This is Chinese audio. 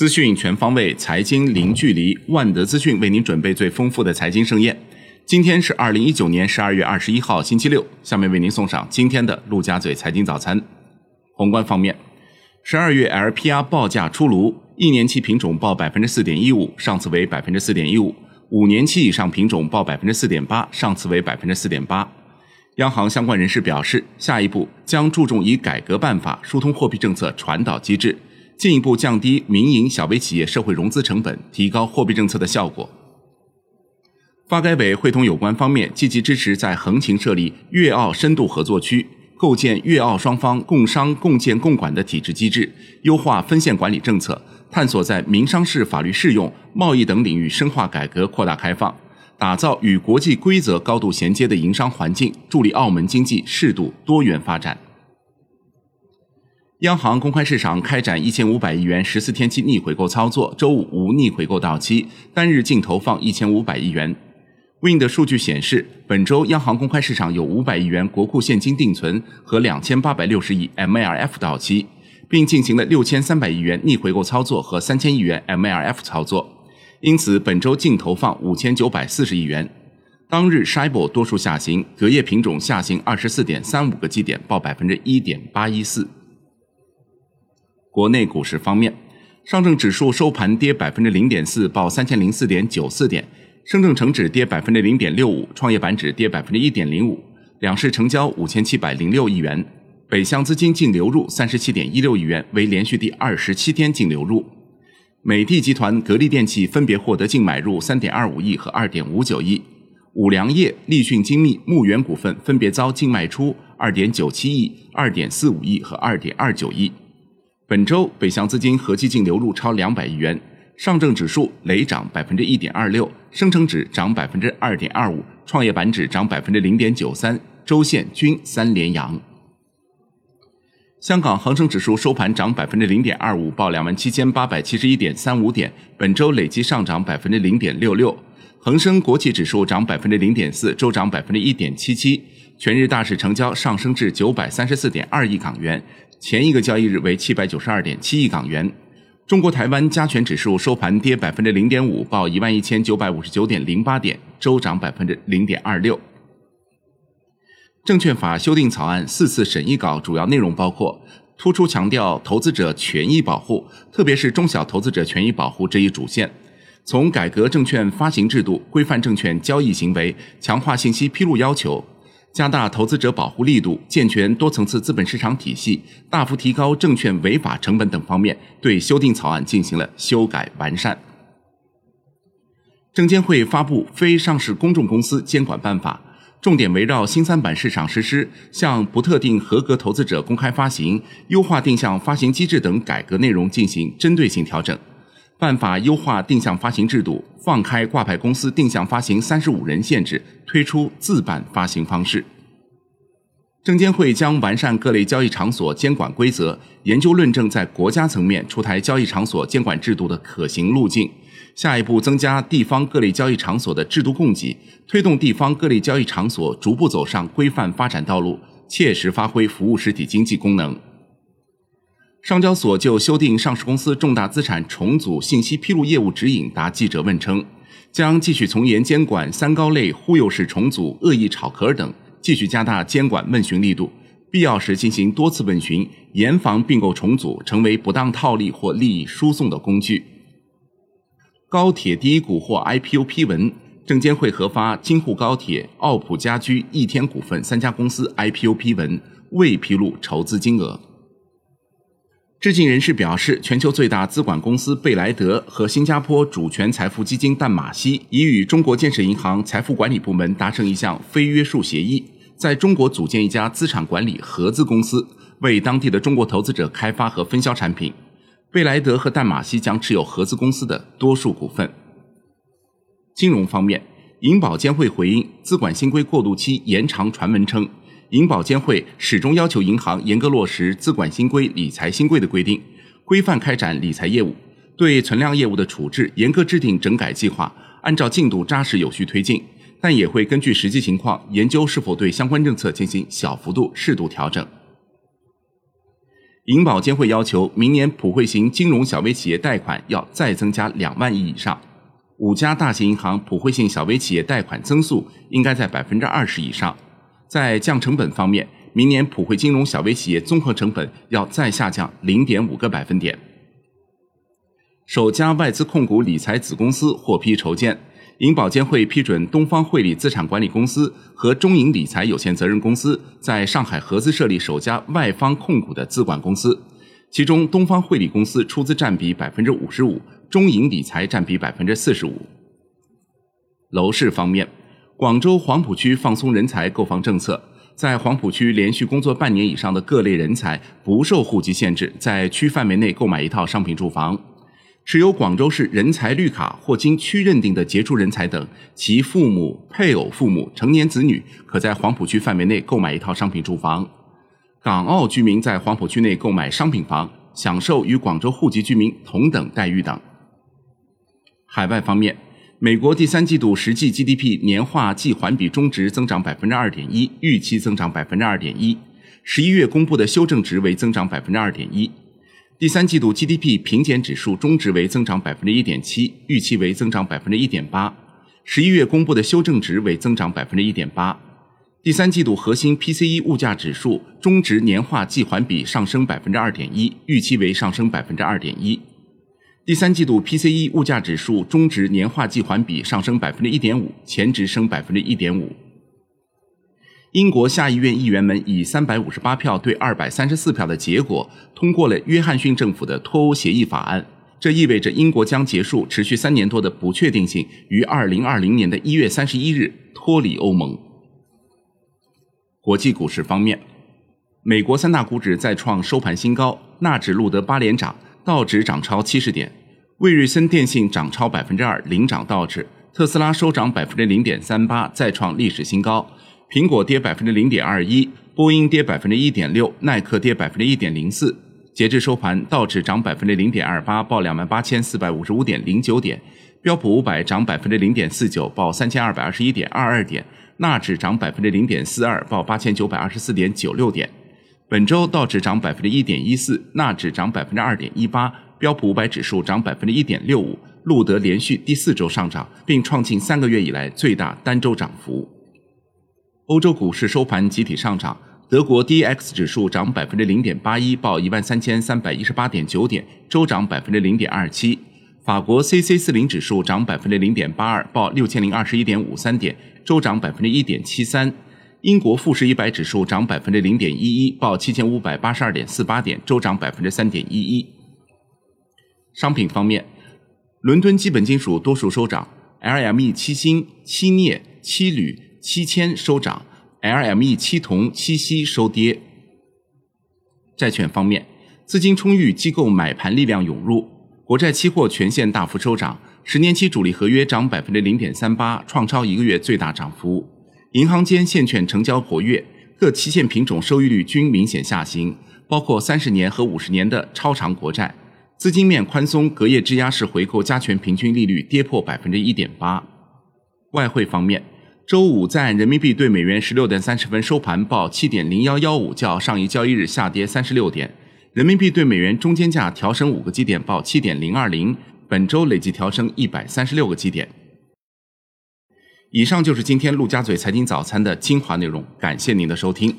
资讯全方位，财经零距离。万德资讯为您准备最丰富的财经盛宴。今天是二零一九年十二月二十一号，星期六。下面为您送上今天的陆家嘴财经早餐。宏观方面，十二月 LPR 报价出炉，一年期品种报百分之四点一五，上次为百分之四点一五；五年期以上品种报百分之四点八，上次为百分之四点八。央行相关人士表示，下一步将注重以改革办法疏通货币政策传导机制。进一步降低民营小微企业社会融资成本，提高货币政策的效果。发改委会同有关方面积极支持在横琴设立粤澳深度合作区，构建粤澳双方共商共建共管的体制机制，优化分线管理政策，探索在民商事法律适用、贸易等领域深化改革扩大开放，打造与国际规则高度衔接的营商环境，助力澳门经济适度多元发展。央行公开市场开展一千五百亿元十四天期逆回购操作，周五无逆回购到期，单日净投放一千五百亿元。Wind 的数据显示，本周央行公开市场有五百亿元国库现金定存和两千八百六十亿 MLF 到期，并进行了六千三百亿元逆回购操作和三千亿元 MLF 操作，因此本周净投放五千九百四十亿元。当日 s h i b o 多数下行，隔夜品种下行二十四点三五个基点，报百分之一点八一四。国内股市方面，上证指数收盘跌百分之零点四，报三千零四点九四点；深证成指跌百分之零点六五，创业板指跌百分之一点零五。两市成交五千七百零六亿元，北向资金净流入三十七点一六亿元，为连续第二十七天净流入。美的集团、格力电器分别获得净买入三点二五亿和二点五九亿，五粮液、立讯精密、牧原股份分别遭净卖出二点九七亿、二点四五亿和二点二九亿。本周北向资金合计净流入超两百亿元，上证指数累涨百分之一点二六，深成指涨百分之二点二五，创业板指涨百分之零点九三，周线均三连阳。香港恒生指数收盘涨百分之零点二五，报两万七千八百七十一点三五点，本周累计上涨百分之零点六六。恒生国企指数涨百分之零点四，周涨百分之一点七七，全日大市成交上升至九百三十四点二亿港元。前一个交易日为七百九十二点七亿港元。中国台湾加权指数收盘跌百分之零点五，报一万一千九百五十九点零八点，周涨百分之零点二六。证券法修订草案四次审议稿主要内容包括：突出强调投资者权益保护，特别是中小投资者权益保护这一主线；从改革证券发行制度、规范证券交易行为、强化信息披露要求。加大投资者保护力度，健全多层次资本市场体系，大幅提高证券违法成本等方面，对修订草案进行了修改完善。证监会发布《非上市公众公司监管办法》，重点围绕新三板市场实施向不特定合格投资者公开发行、优化定向发行机制等改革内容进行针对性调整。办法优化定向发行制度，放开挂牌公司定向发行三十五人限制，推出自办发行方式。证监会将完善各类交易场所监管规则，研究论证在国家层面出台交易场所监管制度的可行路径。下一步增加地方各类交易场所的制度供给，推动地方各类交易场所逐步走上规范发展道路，切实发挥服务实体经济功能。上交所就修订上市公司重大资产重组信息披露业务指引答记者问称，将继续从严监管三高类忽悠式重组、恶意炒壳等，继续加大监管问询力度，必要时进行多次问询，严防并购重组成为不当套利或利益输送的工具。高铁第一股获 IPO 批文，证监会核发京沪高铁、奥普家居、易天股份三家公司 IPO 批文，未披露筹资金额。知情人士表示，全球最大资管公司贝莱德和新加坡主权财富基金淡马锡已与中国建设银行财富管理部门达成一项非约束协议，在中国组建一家资产管理合资公司，为当地的中国投资者开发和分销产品。贝莱德和淡马锡将持有合资公司的多数股份。金融方面，银保监会回应资管新规过渡期延长传闻称。银保监会始终要求银行严格落实资管新规、理财新规的规定，规范开展理财业务；对存量业务的处置严格制定整改计划，按照进度扎实有序推进。但也会根据实际情况研究是否对相关政策进行小幅度、适度调整。银保监会要求明年普惠型金融小微企业贷款要再增加两万亿以上，五家大型银行普惠性小微企业贷款增速应该在百分之二十以上。在降成本方面，明年普惠金融小微企业综合成本要再下降零点五个百分点。首家外资控股理财子公司获批筹建。银保监会批准东方汇理资产管理公司和中银理财有限责任公司在上海合资设立首家外方控股的资管公司，其中东方汇理公司出资占比百分之五十五，中银理财占比百分之四十五。楼市方面，广州黄埔区放松人才购房政策，在黄埔区连续工作半年以上的各类人才不受户籍限制，在区范围内购买一套商品住房。持有广州市人才绿卡或经区认定的杰出人才等，其父母、配偶、父母、成年子女，可在黄埔区范围内购买一套商品住房。港澳居民在黄埔区内购买商品房，享受与广州户籍居民同等待遇等。海外方面，美国第三季度实际 GDP 年化季环比中值增长百分之二点一，预期增长百分之二点一。十一月公布的修正值为增长百分之二点一。第三季度 GDP 平减指数中值为增长百分之一点七，预期为增长百分之一点八。十一月公布的修正值为增长百分之一点八。第三季度核心 PCE 物价指数中值年化季环比上升百分之二点一，预期为上升百分之二点一。第三季度 PCE 物价指数中值年化季环比上升百分之一点五，前值升百分之一点五。英国下议院议员们以三百五十八票对二百三十四票的结果，通过了约翰逊政府的脱欧协议法案。这意味着英国将结束持续三年多的不确定性，于二零二零年的一月三十一日脱离欧盟。国际股市方面，美国三大股指再创收盘新高，纳指录得八连涨，道指涨超七十点，魏瑞森电信涨超百分之二，领涨道指。特斯拉收涨百分之零点三八，再创历史新高。苹果跌百分之零点二一，波音跌百分之一点六，耐克跌百分之一点零四。截至收盘，道指涨百分之零点二八，报两万八千四百五十五点零九点；标普五百涨百分之零点四九，报三千二百二十一点二二点；纳指涨百分之零点四二，报八千九百二十四点九六点。本周道指涨百分之一点一四，纳指涨百分之二点一八，标普五百指数涨百分之一点六五，录得连续第四周上涨，并创近三个月以来最大单周涨幅。欧洲股市收盘集体上涨，德国 D X 指数涨百分之零点八一，报一万三千三百一十八点九点，周涨百分之零点二七；法国 C C 四零指数涨百分之零点八二，报六千零二十一点五三点，周涨百分之一点七三；英国富时一百指数涨百分之零点一一，报七千五百八十二点四八点，周涨百分之三点一一。商品方面，伦敦基本金属多数收涨，L M E 七锌、七镍、七铝。七铅收涨，LME 七铜、七锡收跌。债券方面，资金充裕，机构买盘力量涌入，国债期货全线大幅收涨，十年期主力合约涨百分之零点三八，创超一个月最大涨幅。银行间现券成交活跃，各期限品种收益率均明显下行，包括三十年和五十年的超长国债。资金面宽松，隔夜质押式回购加权平均利率跌破百分之一点八。外汇方面。周五，在人民币对美元十六点三十分收盘报七点零幺幺五，较上一交易日下跌三十六点。人民币对美元中间价调升五个基点，报七点零二零，本周累计调升一百三十六个基点。以上就是今天陆家嘴财经早餐的精华内容，感谢您的收听。